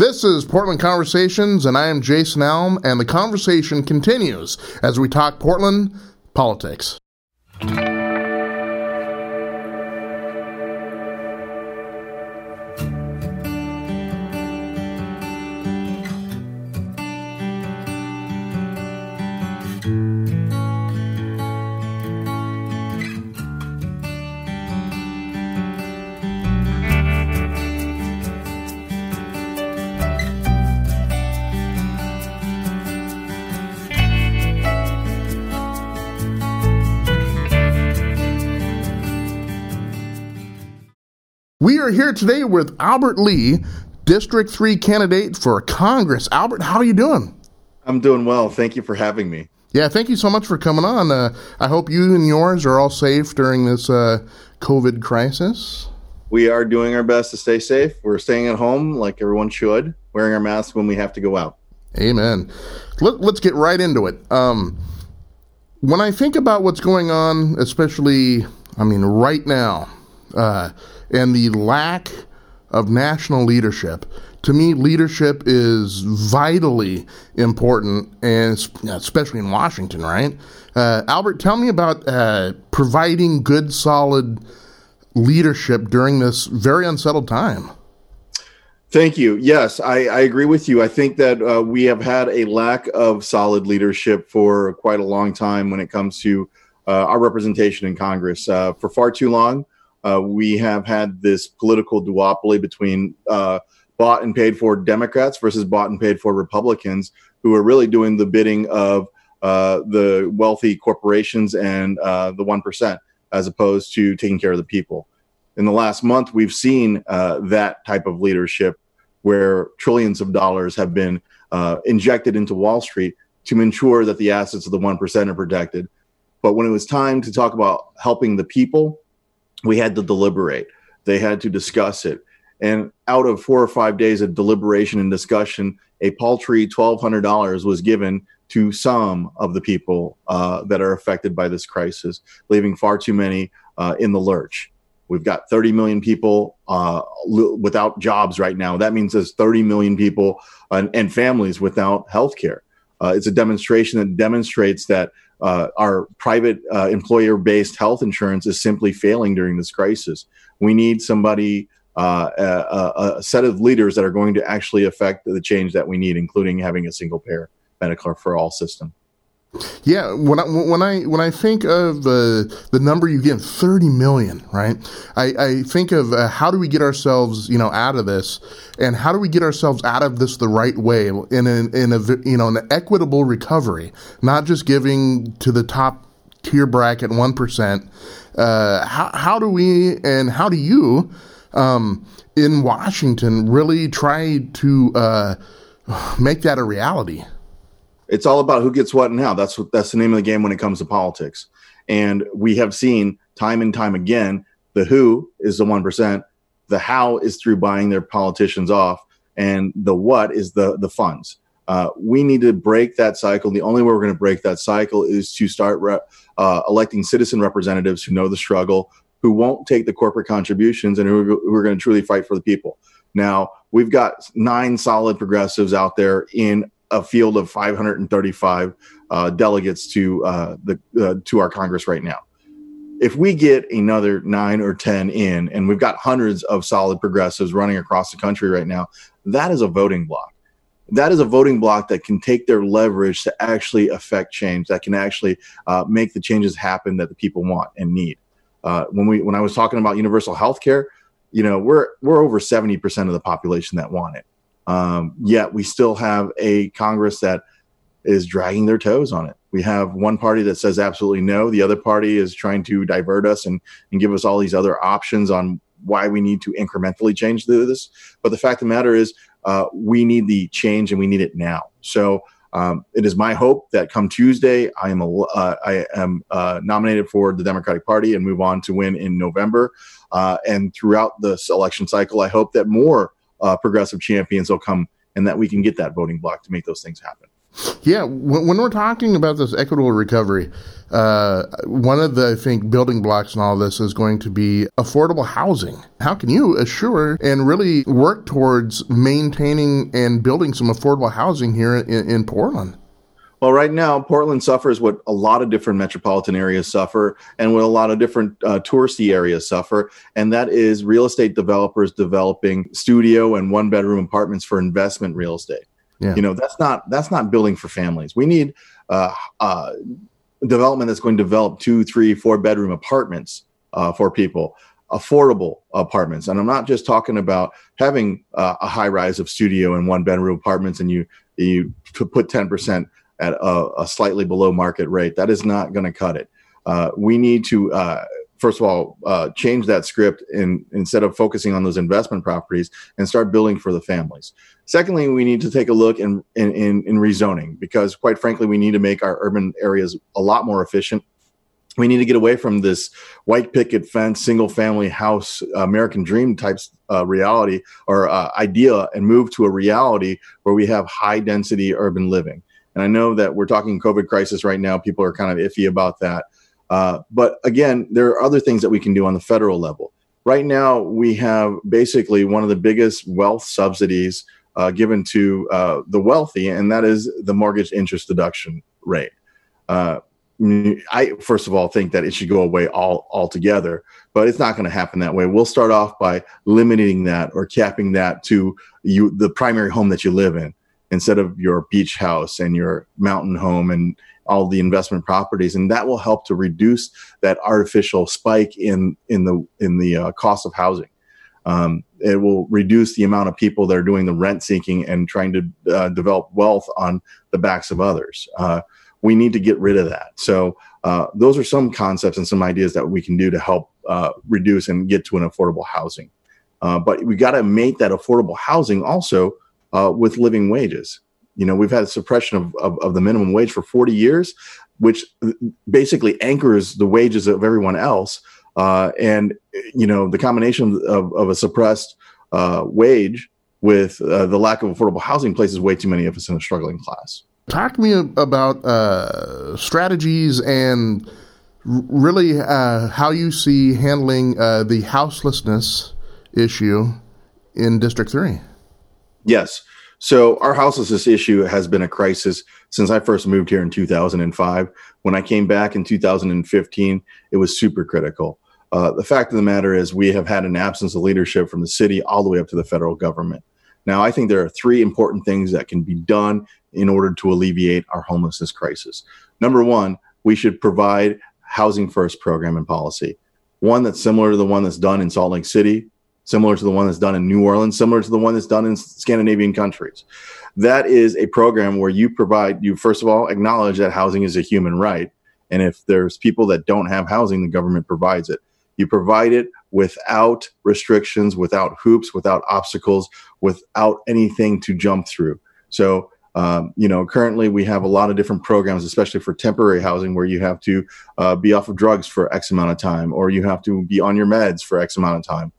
This is Portland Conversations, and I am Jason Allen, and the conversation continues as we talk Portland politics. Are here today with Albert Lee, District 3 candidate for Congress. Albert, how are you doing? I'm doing well. Thank you for having me. Yeah, thank you so much for coming on. Uh, I hope you and yours are all safe during this uh, COVID crisis. We are doing our best to stay safe. We're staying at home like everyone should, wearing our masks when we have to go out. Amen. Let, us get right into it. Um, when I think about what's going on, especially, I mean, right now, uh, and the lack of national leadership. To me, leadership is vitally important, and especially in Washington, right? Uh, Albert, tell me about uh, providing good, solid leadership during this very unsettled time. Thank you. Yes, I, I agree with you. I think that uh, we have had a lack of solid leadership for quite a long time when it comes to uh, our representation in Congress. Uh, for far too long, uh, we have had this political duopoly between uh, bought and paid for Democrats versus bought and paid for Republicans, who are really doing the bidding of uh, the wealthy corporations and uh, the 1%, as opposed to taking care of the people. In the last month, we've seen uh, that type of leadership where trillions of dollars have been uh, injected into Wall Street to ensure that the assets of the 1% are protected. But when it was time to talk about helping the people, we had to deliberate. They had to discuss it. And out of four or five days of deliberation and discussion, a paltry $1,200 was given to some of the people uh, that are affected by this crisis, leaving far too many uh, in the lurch. We've got 30 million people uh, without jobs right now. That means there's 30 million people and, and families without health care. Uh, it's a demonstration that demonstrates that uh, our private uh, employer based health insurance is simply failing during this crisis. We need somebody, uh, a, a, set of leaders that are going to actually affect the change that we need, including having a single payer medical for all system. Yeah, when I when I when I think of uh, the number you give, thirty million, right? I, I think of uh, how do we get ourselves, you know, out of this, and how do we get ourselves out of this the right way in a, in a you know an equitable recovery, not just giving to the top tier bracket one percent. Uh, how how do we and how do you um, in Washington really try to uh, make that a reality? It's all about who gets what and how. That's what that's the name of the game when it comes to politics. And we have seen time and time again the who is the one percent, the how is through buying their politicians off, and the what is the the funds. Uh, we need to break that cycle. The only way we're going to break that cycle is to start re- uh, electing citizen representatives who know the struggle, who won't take the corporate contributions, and who who are going to truly fight for the people. Now, we've got nine solid progressives out there in a field of 535 uh, delegates to uh, the uh, to our Congress right now. If we get another nine or ten in, and we've got hundreds of solid progressives running across the country right now, that is a voting block. That is a voting block that can take their leverage to actually affect change. That can actually uh, make the changes happen that the people want and need. Uh, when we when I was talking about universal health care, you know, we're we're over seventy percent of the population that want it. Um, yet we still have a Congress that is dragging their toes on it. We have one party that says absolutely no. The other party is trying to divert us and, and give us all these other options on why we need to incrementally change this. But the fact of the matter is, uh, we need the change and we need it now. So um, it is my hope that come Tuesday, I am a, uh, I am uh, nominated for the Democratic Party and move on to win in November. Uh, and throughout this election cycle, I hope that more uh, progressive champions will come and that we can get that voting block to make those things happen. Yeah, when, we're talking about this equitable recovery, uh, one of the I think building blocks in all this is going to be affordable housing. How can you assure and really work towards maintaining and building some affordable housing here in, in Portland? Well, right now, Portland suffers what a lot of different metropolitan areas suffer, and what a lot of different uh, touristy areas suffer, and that is real estate developers developing studio and one bedroom apartments for investment real estate. Yeah. You know, that's not that's not building for families. We need uh, uh, development that's going to develop two, three, four bedroom apartments uh, for people, affordable apartments. And I'm not just talking about having uh, a high rise of studio and one bedroom apartments, and you you put 10 percent at a, a, slightly below market rate. That is not going to cut it. Uh, we need to uh, first of all, uh, change that script and instead of focusing on those investment properties and start building for the families. Secondly, we need to take a look in, in, in, in rezoning because quite frankly, we need to make our urban areas a lot more efficient. We need to get away from this white picket fence, single family house, American dream types uh, reality or uh, idea and move to a reality where we have high density urban living. And I know that we're talking COVID crisis right now. People are kind of iffy about that. Uh, but again, there are other things that we can do on the federal level. Right now, we have basically one of the biggest wealth subsidies uh, given to uh, the wealthy, and that is the mortgage interest deduction rate. Uh, I first of all think that it should go away all altogether, but it's not going to happen that way. We'll start off by limiting that or capping that to you the primary home that you live in instead of your beach house and your mountain home and all the investment properties, and that will help to reduce that artificial spike in in the in the uh, cost of housing. Um, it will reduce the amount of people that are doing the rent seeking and trying to uh, develop wealth on the backs of others. Uh, we need to get rid of that. So uh, those are some concepts and some ideas that we can do to help uh, reduce and get to an affordable housing. Uh, but we got to make that affordable housing also with living wages. You know, we've had suppression of, of, of the minimum wage for 40 years, which basically anchors the wages of everyone else. Uh, and, you know, the combination of, of a suppressed uh, wage with uh, the lack of affordable housing places way too many of us in a struggling class. Talk to me about uh, strategies and really uh, how you see handling uh, the houselessness issue in District 3. Yes. So our houselessness issue has been a crisis since I first moved here in 2005. When I came back in 2015, it was super critical. Uh, the fact of the matter is, we have had an absence of leadership from the city all the way up to the federal government. Now, I think there are three important things that can be done in order to alleviate our homelessness crisis. Number one, we should provide housing first program and policy, one that's similar to the one that's done in Salt Lake City, similar to the one that's done in New Orleans, similar to the one that's done in Scandinavian countries. That is a program where you provide, you first of all acknowledge that housing is a human right. And if there's people that don't have housing, the government provides it. You provide it without restrictions, without hoops, without obstacles, without anything to jump through. So, um, you know, currently we have a lot of different programs, especially for temporary housing, where you have to uh, be off of drugs for X amount of time, or you have to be on your meds for X amount of time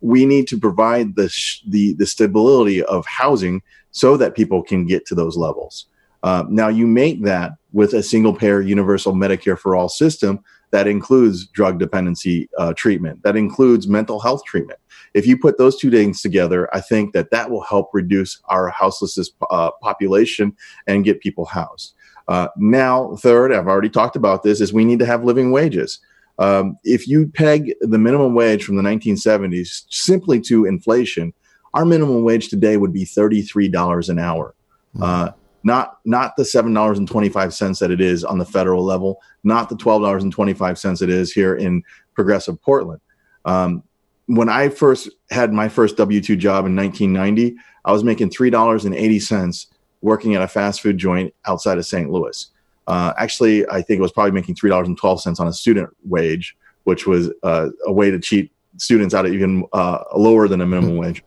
we need to provide the, sh- the, the stability of housing so that people can get to those levels. Uh, now, you make that with a single payer universal Medicare for all system that includes drug dependency uh, treatment, that includes mental health treatment. If you put those two things together, I think that that will help reduce our houselessness uh, population and get people housed. Uh, now, third, I've already talked about this, is we need to have living wages. Um, if you peg the minimum wage from the 1970s simply to inflation, our minimum wage today would be $33 an hour. Mm-hmm. Uh, not not the seven dollars and twenty five cents that it is on the federal level, not the twelve dollars and twenty five cents it is here in progressive Portland. Um, when I first had my first W two job in 1990, I was making three dollars and eighty cents working at a fast food joint outside of St. Louis. Uh, actually, I think it was probably making three dollars and twelve cents on a student wage, which was uh, a way to cheat students out of even uh, lower than a minimum mm-hmm. wage.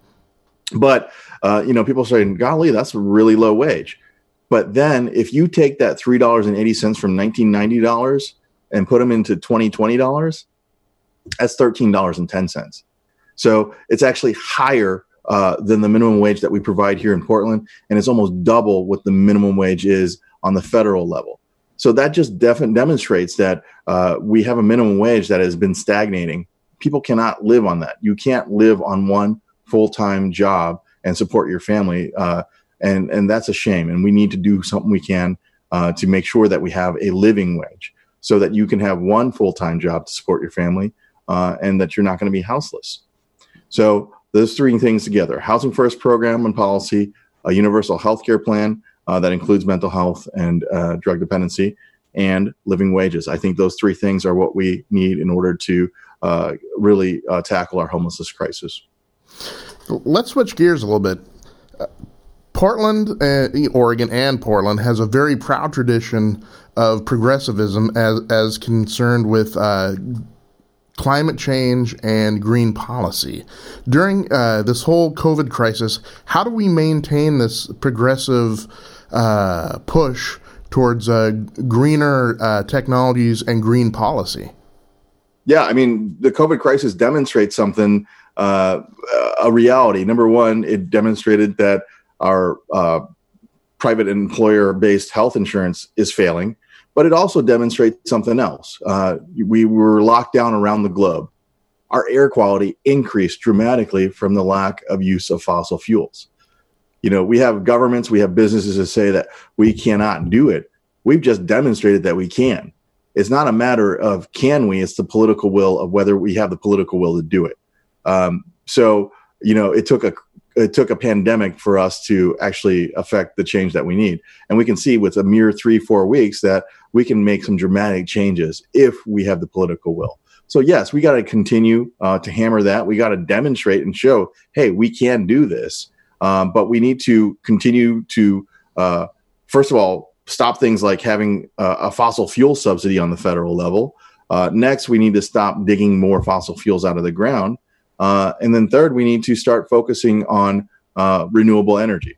But uh, you know, people saying, "Golly, that's a really low wage." But then, if you take that three dollars and eighty cents from nineteen ninety dollars and put them into twenty twenty dollars, that's thirteen dollars and ten cents. So it's actually higher uh, than the minimum wage that we provide here in Portland, and it's almost double what the minimum wage is on the federal level. So that just demonstrates that uh, we have a minimum wage that has been stagnating. People cannot live on that. You can't live on one full time job and support your family, uh, and and that's a shame. And we need to do something we can uh, to make sure that we have a living wage, so that you can have one full time job to support your family, uh, and that you're not going to be houseless. So those three things together: housing first program and policy, a universal health care plan uh, that includes mental health and uh, drug dependency, and living wages. I think those three things are what we need in order to uh, really uh, tackle our homelessness crisis. Let's switch gears a little bit. Uh, Portland, Oregon, and Portland has a very proud tradition of progressivism as as concerned with climate change and green policy. During uh, this whole COVID crisis, how do we maintain this progressive uh, push towards uh, greener uh, technologies and green policy? Yeah, I mean, the COVID crisis demonstrates something, uh, a reality. Number one, it demonstrated that our uh, private employer based health insurance is failing but it also demonstrates something else. Uh, we were locked down around the globe. Our air quality increased dramatically from the lack of use of fossil fuels. You know, we have governments, we have businesses that say that we cannot do it. We've just demonstrated that we can. It's not a matter of can we, it's the political will of whether we have the political will to do it. Um, so, you know, it took a it took a pandemic for us to actually affect the change that we need. And we can see with a mere three, four weeks that we can make some dramatic changes if we have the political will. So, yes, we got to continue uh, to hammer that. We got to demonstrate and show, hey, we can do this. Um, but we need to continue to, uh, first of all, stop things like having a fossil fuel subsidy on the federal level. Uh, next, we need to stop digging more fossil fuels out of the ground. Uh, and then third, we need to start focusing on uh, renewable energy.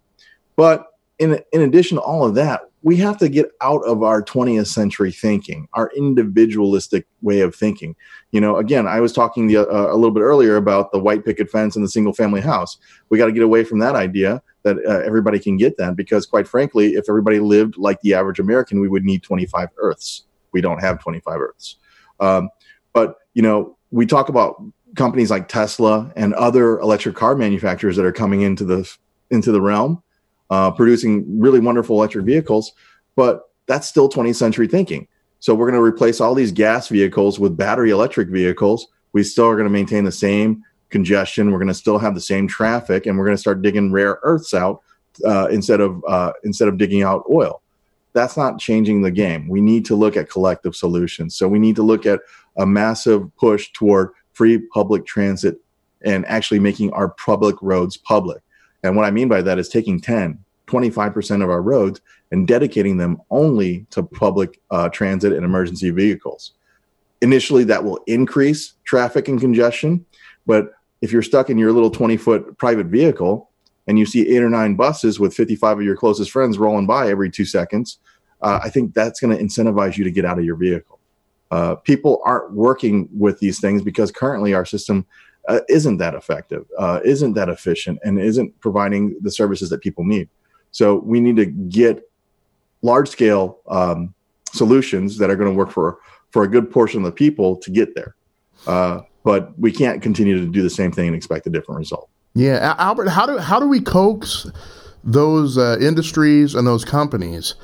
But in, in addition to all of that, we have to get out of our 20th century thinking, our individualistic way of thinking. You know, again, I was talking the, uh, a little bit earlier about the white picket fence and the single family house. We got to get away from that idea that uh, everybody can get that because, quite frankly, if everybody lived like the average American, we would need 25 Earths. We don't have 25 Earths. Um, but, you know, we talk about companies like Tesla and other electric car manufacturers that are coming into the into the realm, uh, producing really wonderful electric vehicles. But that's still 20th century thinking. So we're going to replace all these gas vehicles with battery electric vehicles. We still are going to maintain the same congestion. We're going to still have the same traffic, and we're going to start digging rare earths out uh, instead of uh, instead of digging out oil. That's not changing the game. We need to look at collective solutions. So we need to look at a massive push toward free public transit and actually making our public roads public. And what I mean by that is taking 10, 25% of our roads and dedicating them only to public uh, transit and emergency vehicles. Initially, that will increase traffic and congestion. But if you're stuck in your little 20 foot private vehicle and you see eight or nine buses with 55 of your closest friends rolling by every two seconds, uh, I think that's going to incentivize you to get out of your vehicle. Uh, people aren't working with these things because currently our system uh, isn't that effective, uh, isn't that efficient, and isn't providing the services that people need. So we need to get large scale um, solutions that are going to work for for a good portion of the people to get there. Uh, but we can't continue to do the same thing and expect a different result. Yeah, Albert, how do how do we coax those uh, industries and those companies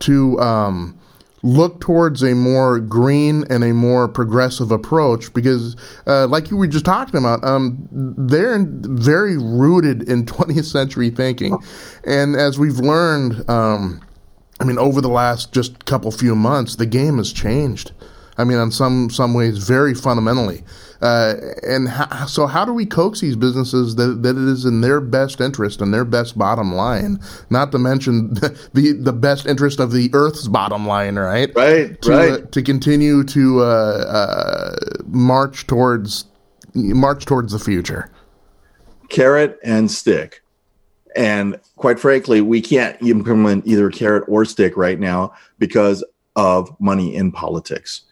to um, look towards a more green and a more progressive approach because, uh, like you were just talking about, um, they're very rooted in 20th century thinking. And as we've learned, um, I mean, over the last just couple few months, the game has changed. I mean, in some some ways, very fundamentally. Uh, and how, so, how do we coax these businesses that, that it is in their best interest and their best bottom line, not to mention the the best interest of the Earth's bottom line, right? Right, to, right. Uh, to continue to uh, uh, march towards march towards the future. Carrot and stick. And quite frankly, we can't implement either carrot or stick right now because of money in politics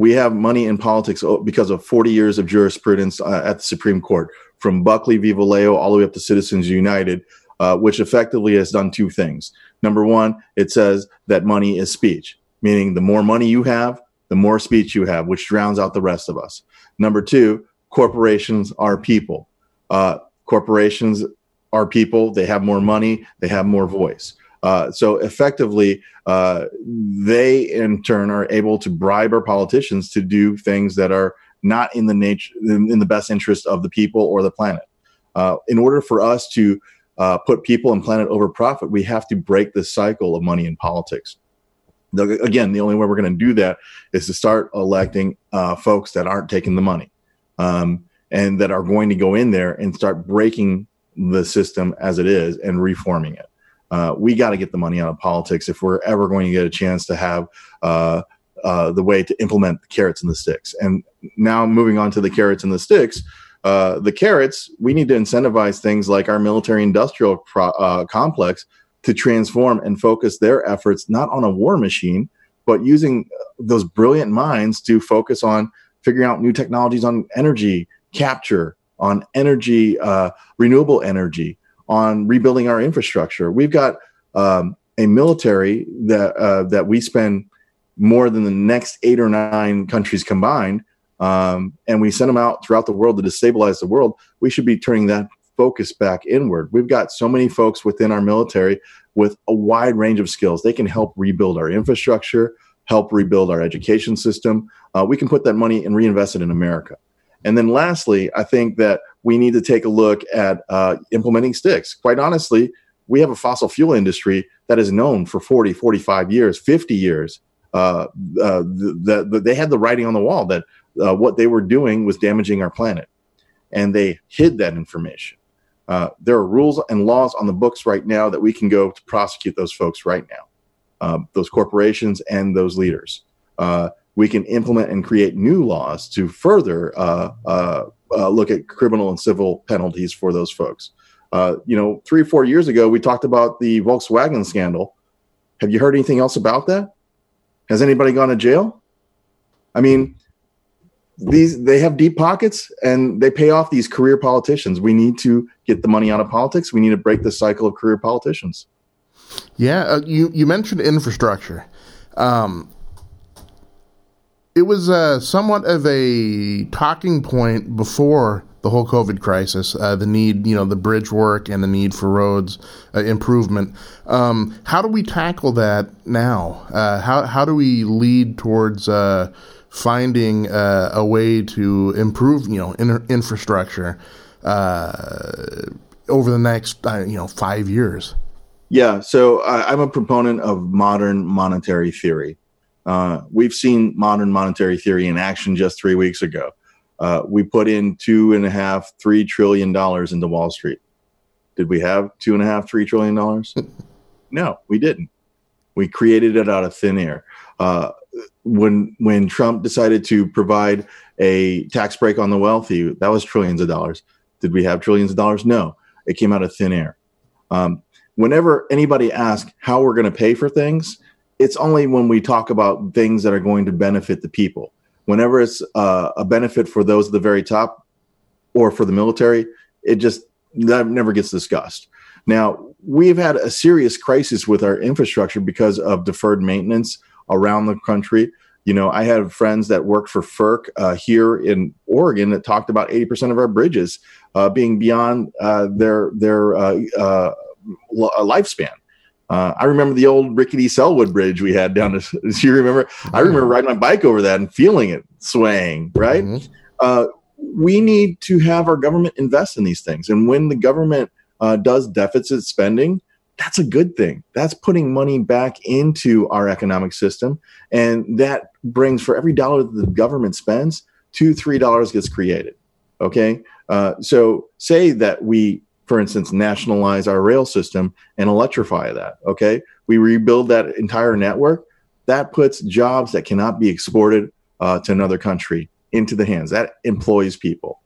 we have money in politics because of 40 years of jurisprudence uh, at the Supreme Court, from Buckley v. Valeo all the way up to Citizens United, uh, which effectively has done two things. Number one, it says that money is speech, meaning the more money you have, the more speech you have, which drowns out the rest of us. Number two, corporations are people. Uh, corporations are people. They have more money. They have more voice. Uh, so effectively, uh, they in turn are able to bribe our politicians to do things that are not in the nature in, the best interest of the people or the planet. Uh, in order for us to uh, put people and planet over profit, we have to break the cycle of money in politics. Again, the only way we're going to do that is to start electing uh, folks that aren't taking the money um, and that are going to go in there and start breaking the system as it is and reforming it. Uh, we got to get the money out of politics if we're ever going to get a chance to have uh, uh, the way to implement the carrots and the sticks. And now moving on to the carrots and the sticks, uh, the carrots, we need to incentivize things like our military industrial pro- uh, complex to transform and focus their efforts not on a war machine, but using those brilliant minds to focus on figuring out new technologies on energy capture, on energy, uh, renewable energy, on rebuilding our infrastructure. We've got um, a military that uh, that we spend more than the next eight or nine countries combined, um, and we send them out throughout the world to destabilize the world. We should be turning that focus back inward. We've got so many folks within our military with a wide range of skills. They can help rebuild our infrastructure, help rebuild our education system. Uh, we can put that money and reinvest it in America. And then lastly, I think that we need to take a look at uh, implementing sticks. Quite honestly, we have a fossil fuel industry that is known for 40, 45 years, 50 years. Uh, uh, the, the, they had the writing on the wall that uh, what they were doing was damaging our planet. And they hid that information. Uh, there are rules and laws on the books right now that we can go to prosecute those folks right now, uh, those corporations and those leaders. Uh, we can implement and create new laws to further uh, uh, uh, look at criminal and civil penalties for those folks. Uh, you know, three or four years ago, we talked about the Volkswagen scandal. Have you heard anything else about that? Has anybody gone to jail? I mean, these they have deep pockets and they pay off these career politicians. We need to get the money out of politics. We need to break the cycle of career politicians. Yeah, uh, you you mentioned infrastructure. Um, it was uh, somewhat of a talking point before the whole COVID crisis. Uh, the need, you know, the bridge work and the need for roads uh, improvement. Um, how do we tackle that now? Uh, how how do we lead towards uh, finding uh, a way to improve, you know, in- infrastructure over the next, you know, five years? Yeah, so I'm a proponent of modern monetary theory. Uh, we've seen modern monetary theory in action just three weeks ago. Uh, we put in two and a half, three trillion dollars into Wall Street. Did we have two and a half, three trillion dollars? no, we didn't. We created it out of thin air. Uh, when when Trump decided to provide a tax break on the wealthy, that was trillions of dollars. Did we have trillions of dollars? No, it came out of thin air. Um, whenever anybody asks how we're going to pay for things, it's only when we talk about things that are going to benefit the people. Whenever it's uh, a benefit for those at the very top or for the military, it just that never gets discussed. Now, we've had a serious crisis with our infrastructure because of deferred maintenance around the country. You know, I have friends that work for FERC uh, here in Oregon that talked about 80% of our bridges uh, being beyond uh, their their uh, uh, lifespan. Uh, I remember the old rickety Sellwood Bridge we had down. To, do you remember? I remember riding my bike over that and feeling it swaying. Right. Mm-hmm. Uh, we need to have our government invest in these things, and when the government uh, does deficit spending, that's a good thing. That's putting money back into our economic system, and that brings for every dollar that the government spends, two three dollars gets created. Okay, uh, so say that we for instance, nationalize our rail system and electrify that. Okay. We rebuild that entire network. That puts jobs that cannot be exported uh, to another country into the hands. That employs people.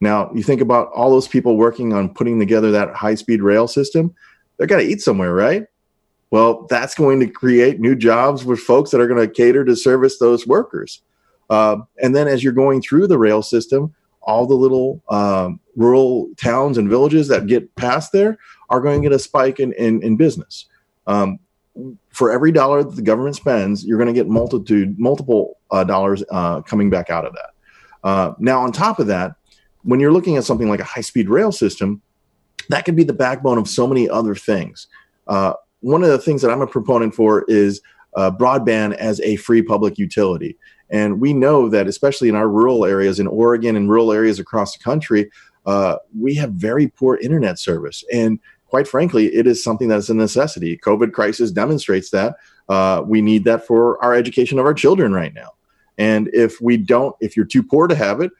Now, you think about all those people working on putting together that high speed rail system, they're going to eat somewhere, right? Well, that's going to create new jobs with folks that are going to cater to service those workers. Uh, and then as you're going through the rail system, all the little uh, rural towns and villages that get past there are going to get a spike in, in, in business. Um, for every dollar that the government spends, you're going to get multitude, multiple uh, dollars uh, coming back out of that. Uh, now, on top of that, when you're looking at something like a high speed rail system, that could be the backbone of so many other things. Uh, one of the things that I'm a proponent for is uh, broadband as a free public utility. And we know that, especially in our rural areas in Oregon and rural areas across the country, uh, we have very poor internet service. And quite frankly, it is something that's a necessity. COVID crisis demonstrates that. Uh, we need that for our education of our children right now. And if we don't, if you're too poor to have it,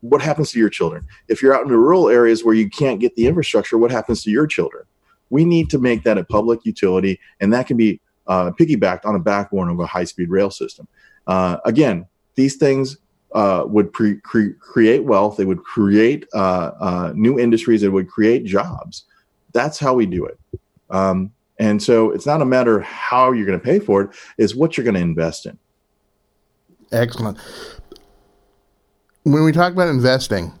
what happens to your children? If you're out in the rural areas where you can't get the infrastructure, what happens to your children? We need to make that a public utility, and that can be uh, piggybacked on a backbone of a high speed rail system. Uh, again, these things uh, would pre- cre- create wealth, they would create uh, uh, new industries, it would create jobs. That's how we do it. Um, and so it's not a matter how you're going to pay for it, it's what you're going to invest in. Excellent. When we talk about investing,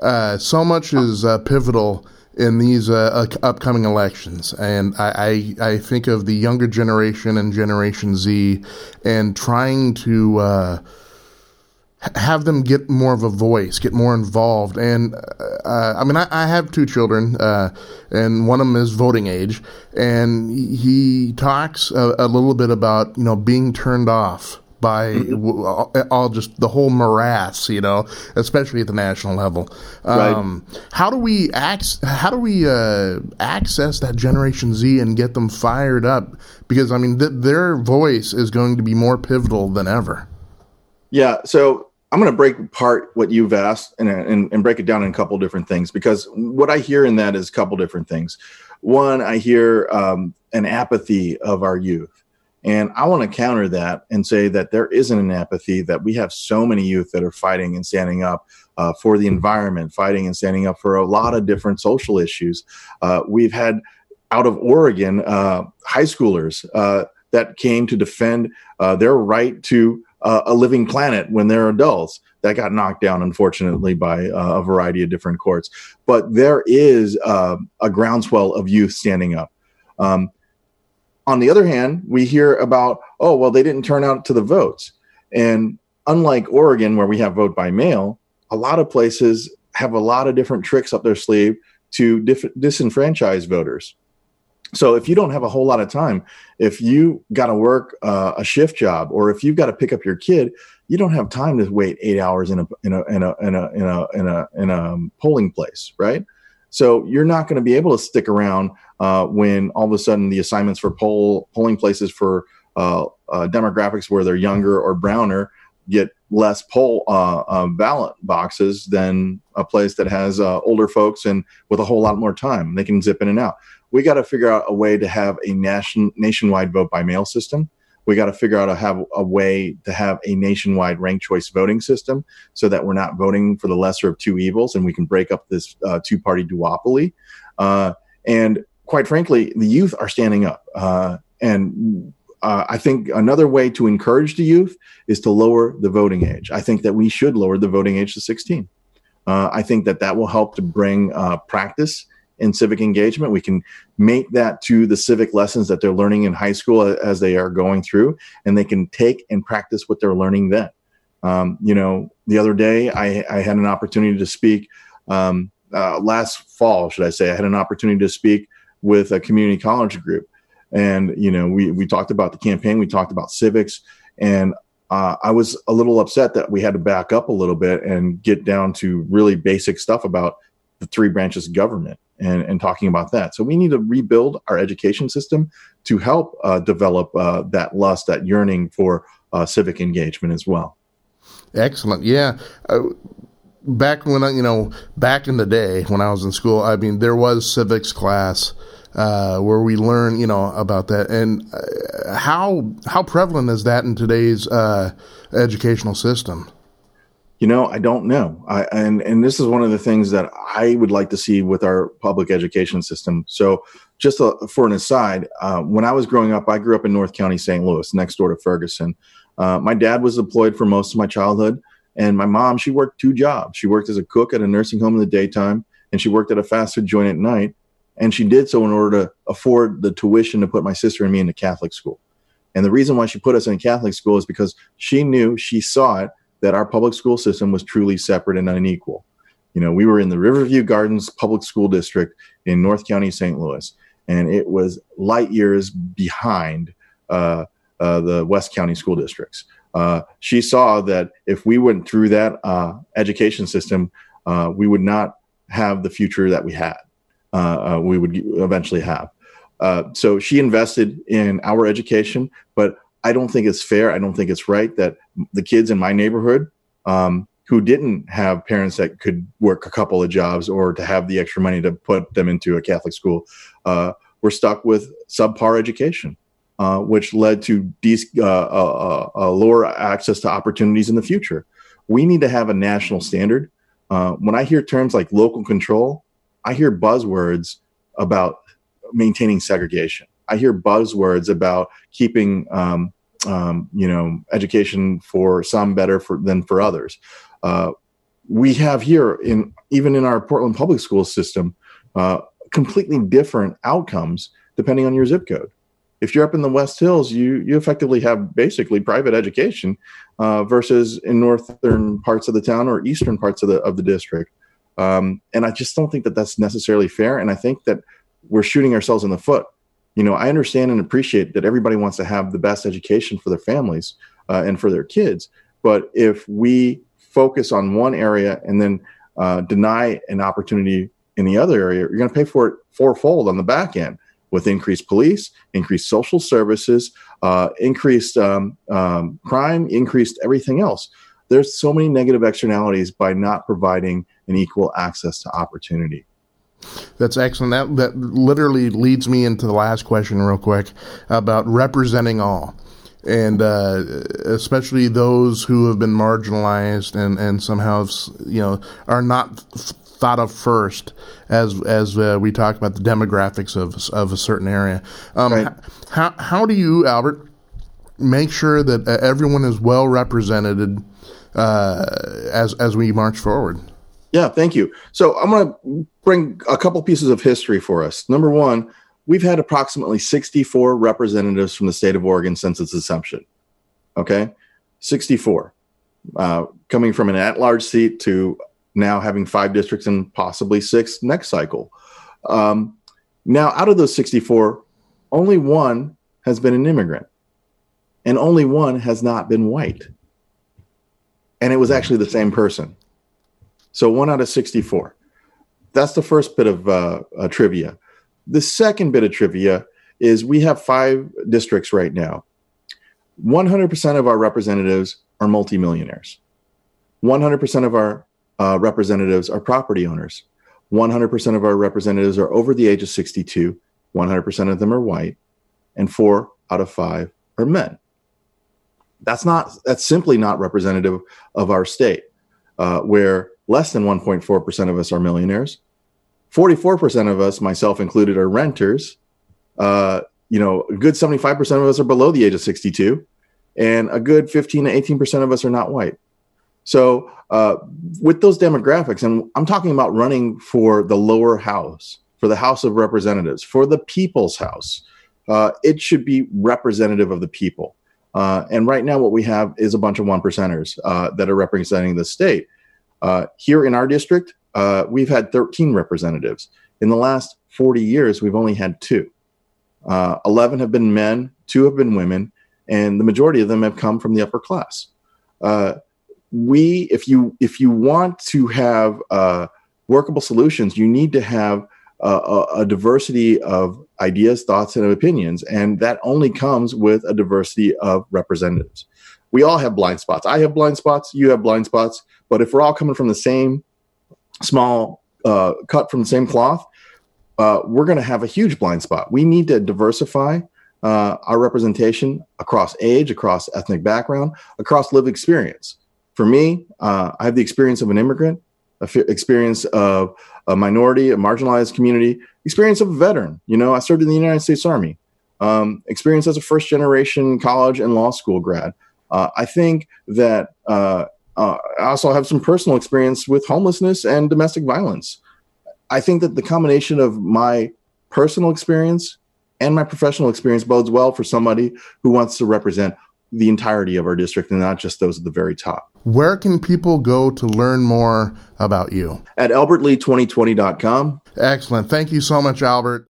uh, so much is pivotal in these uh, upcoming elections. And I, I, I, think of the younger generation and Generation Z and trying to uh, have them get more of a voice, get more involved. And uh, I mean, I, I, have two children, uh, and one of them is voting age. And he talks a, a little bit about, you know, being turned off by mm-hmm. all just the whole morass, you know, especially at the national level. Um, right. How do we ac- How do we uh, access that Generation Z and get them fired up? Because I mean, th- their voice is going to be more pivotal than ever. Yeah. So I'm going to break apart what you've asked and, and, and break it down in a couple different things because what I hear in that is a couple different things. One, I hear um, an apathy of our youth and I want to counter that and say that there isn't an apathy, that we have so many youth that are fighting and standing up uh, for the environment, fighting and standing up for a lot of different social issues. Uh, we've had out of Oregon uh, high schoolers uh, that came to defend uh, their right to uh, a living planet when they're adults. That got knocked down, unfortunately, by a variety of different courts. But there is a groundswell of youth standing up. Um, on the other hand, we hear about, oh, well, they didn't turn out to the votes. And unlike Oregon, where we have vote by mail, a lot of places have a lot of different tricks up their sleeve to dif- disenfranchise voters. So if you don't have a whole lot of time, if you got to work uh, a shift job, or if you've got to pick up your kid, you don't have time to wait eight hours in a in a in a in a in a in a, in a polling place, right? So you're not going to be able to stick around uh, when all of a sudden the assignments for poll polling places for uh, uh, demographics where they're younger or browner get less poll uh, uh, ballot boxes than a place that has uh, older folks and with a whole lot more time. They can zip in and out. We got to figure out a way to have a nation nationwide vote by mail system we got to figure out to have a way to have a nationwide ranked choice voting system so that we're not voting for the lesser of two evils and we can break up this uh, two party duopoly. Uh, and quite frankly, the youth are standing up. Uh, and uh, I think another way to encourage the youth is to lower the voting age. I think that we should lower the voting age to 16. Uh, I think that that will help to bring uh, practice in civic engagement. We can make that to the civic lessons that they're learning in high school as they are going through, and they can take and practice what they're learning then. Um, you know, the other day I, I had an opportunity to speak um, uh, last fall, should I say? I had an opportunity to speak with a community college group, and you know, we we talked about the campaign, we talked about civics, and uh, I was a little upset that we had to back up a little bit and get down to really basic stuff about the three branches of government and, and talking about that. So we need to rebuild our education system to help uh, develop uh, that lust, that yearning for uh, civic engagement as well. Excellent. Yeah. Uh, back when I, you know, back in the day when I was in school, I mean, there was civics class. Uh, where we learn, you know, about that, and uh, how how prevalent is that in today's educational system? You know, I don't know. I, and and this is one of the things that I would like to see with our public education system. So, just a, for an aside, uh, when I was growing up, I grew up in North County, St. Louis, next door to Ferguson. Uh, my dad was deployed for most of my childhood, And my mom, she worked two jobs. She worked as a cook at a nursing home in the daytime, and she worked at a fast food joint at night. And she did so in order to afford the tuition to put my sister and me into Catholic school. And the reason why she put us in Catholic school is because she knew, she saw it, that our public school system was truly separate and unequal. You know, we were in the Riverview Gardens Public School District in North County, St. Louis, and it was light years behind uh, uh, the West County school districts. Uh, she saw that if we went through that uh, education system, uh, we would not have the future that we had. Uh, we would eventually have. so she invested in our education, but I don't think it's fair. I don't think it's right that the kids in my neighborhood um, who didn't have parents that could work a couple of jobs or to have the extra money to put them into a Catholic school uh, were stuck with subpar education, uh, which led to de- uh, uh, uh, lower access to opportunities in the future. We need to have a national standard. Uh, when I hear terms like local control, I hear buzzwords about maintaining segregation. I hear buzzwords about keeping um, um, you know education for some better for, than for others. Uh, we have here in even in our Portland public school system uh, completely different outcomes depending on your zip code. If you're up in the West Hills, you you effectively have basically private education uh, versus in northern parts of the town or eastern parts of the of the district. Um, and I just don't think that that's necessarily fair. And I think that we're shooting ourselves in the foot you know, I understand and appreciate that everybody wants to have the best education for their families uh, and for their kids. But if we focus on one area and then uh, deny an opportunity in the other area, you're going to pay for it fourfold on the back end with increased police, increased social services, uh, increased um, um, crime, increased everything else. There's so many negative externalities by not providing an equal access to opportunity. That's excellent. That that literally leads me into the last question, real quick, about representing all, and uh, especially those who have been marginalized and and somehow you know are not thought of first as as uh, we talk about the demographics of of a certain area. Um, right. How how do you, Albert, make sure that uh, everyone is well represented uh, as as we march forward? Yeah, thank you. So I'm going to bring a couple pieces of history for us. Number one, we've had approximately 64 representatives from the state of Oregon since its inception. Okay, 64, uh, coming from an at-large seat to now having five districts and possibly six next cycle. Um, now, out of those 64, only one has been an immigrant, and only one has not been white. And it was actually the same person. So one out of 64. That's the first bit of uh, uh, trivia. The second bit of trivia is we have five districts right now. 100% of our representatives are multimillionaires. 100% of our uh, representatives are property owners. 100% of our representatives are over the age of 62. 100% of them are white. And four out of five are men. That's not, that's simply not representative of our state, uh, where less than 1.4% of us are millionaires. 44% of us, myself included, are renters. Uh, you know, a good 75% of us are below the age of 62, and a good 15 to 18% of us are not white. So, uh, with those demographics, and I'm talking about running for the lower house, for the House of Representatives, for the people's house, uh, it should be representative of the people. Uh, and right now, what we have is a bunch of one percenters uh, that are representing the state. Uh, here in our district, uh, we've had 13 representatives. In the last 40 years, we've only had two. Uh, 11 have been men, two have been women, and the majority of them have come from the upper class. Uh, we, if you if you want to have uh, workable solutions, you need to have a, a, diversity of ideas, thoughts, and opinions, and that only comes with a diversity of representatives. We all have blind spots. I have blind spots. You have blind spots. But if we're all coming from the same small uh, cut from the same cloth, uh, we're going to have a huge blind spot. We need to diversify uh, our representation across age, across ethnic background, across lived experience. For me, uh, I have the experience of an immigrant, experience of a minority, a marginalized community, experience of a veteran. You know, I served in the United States Army, um, experience as a first generation college and law school grad. Uh, I think that uh, Uh, I also have some personal experience with homelessness and domestic violence. I think that the combination of my personal experience and my professional experience bodes well for somebody who wants to represent the entirety of our district and not just those at the very top. Where can people go to learn more about you? At albertlee2020.com. Excellent. Thank you so much, Albert.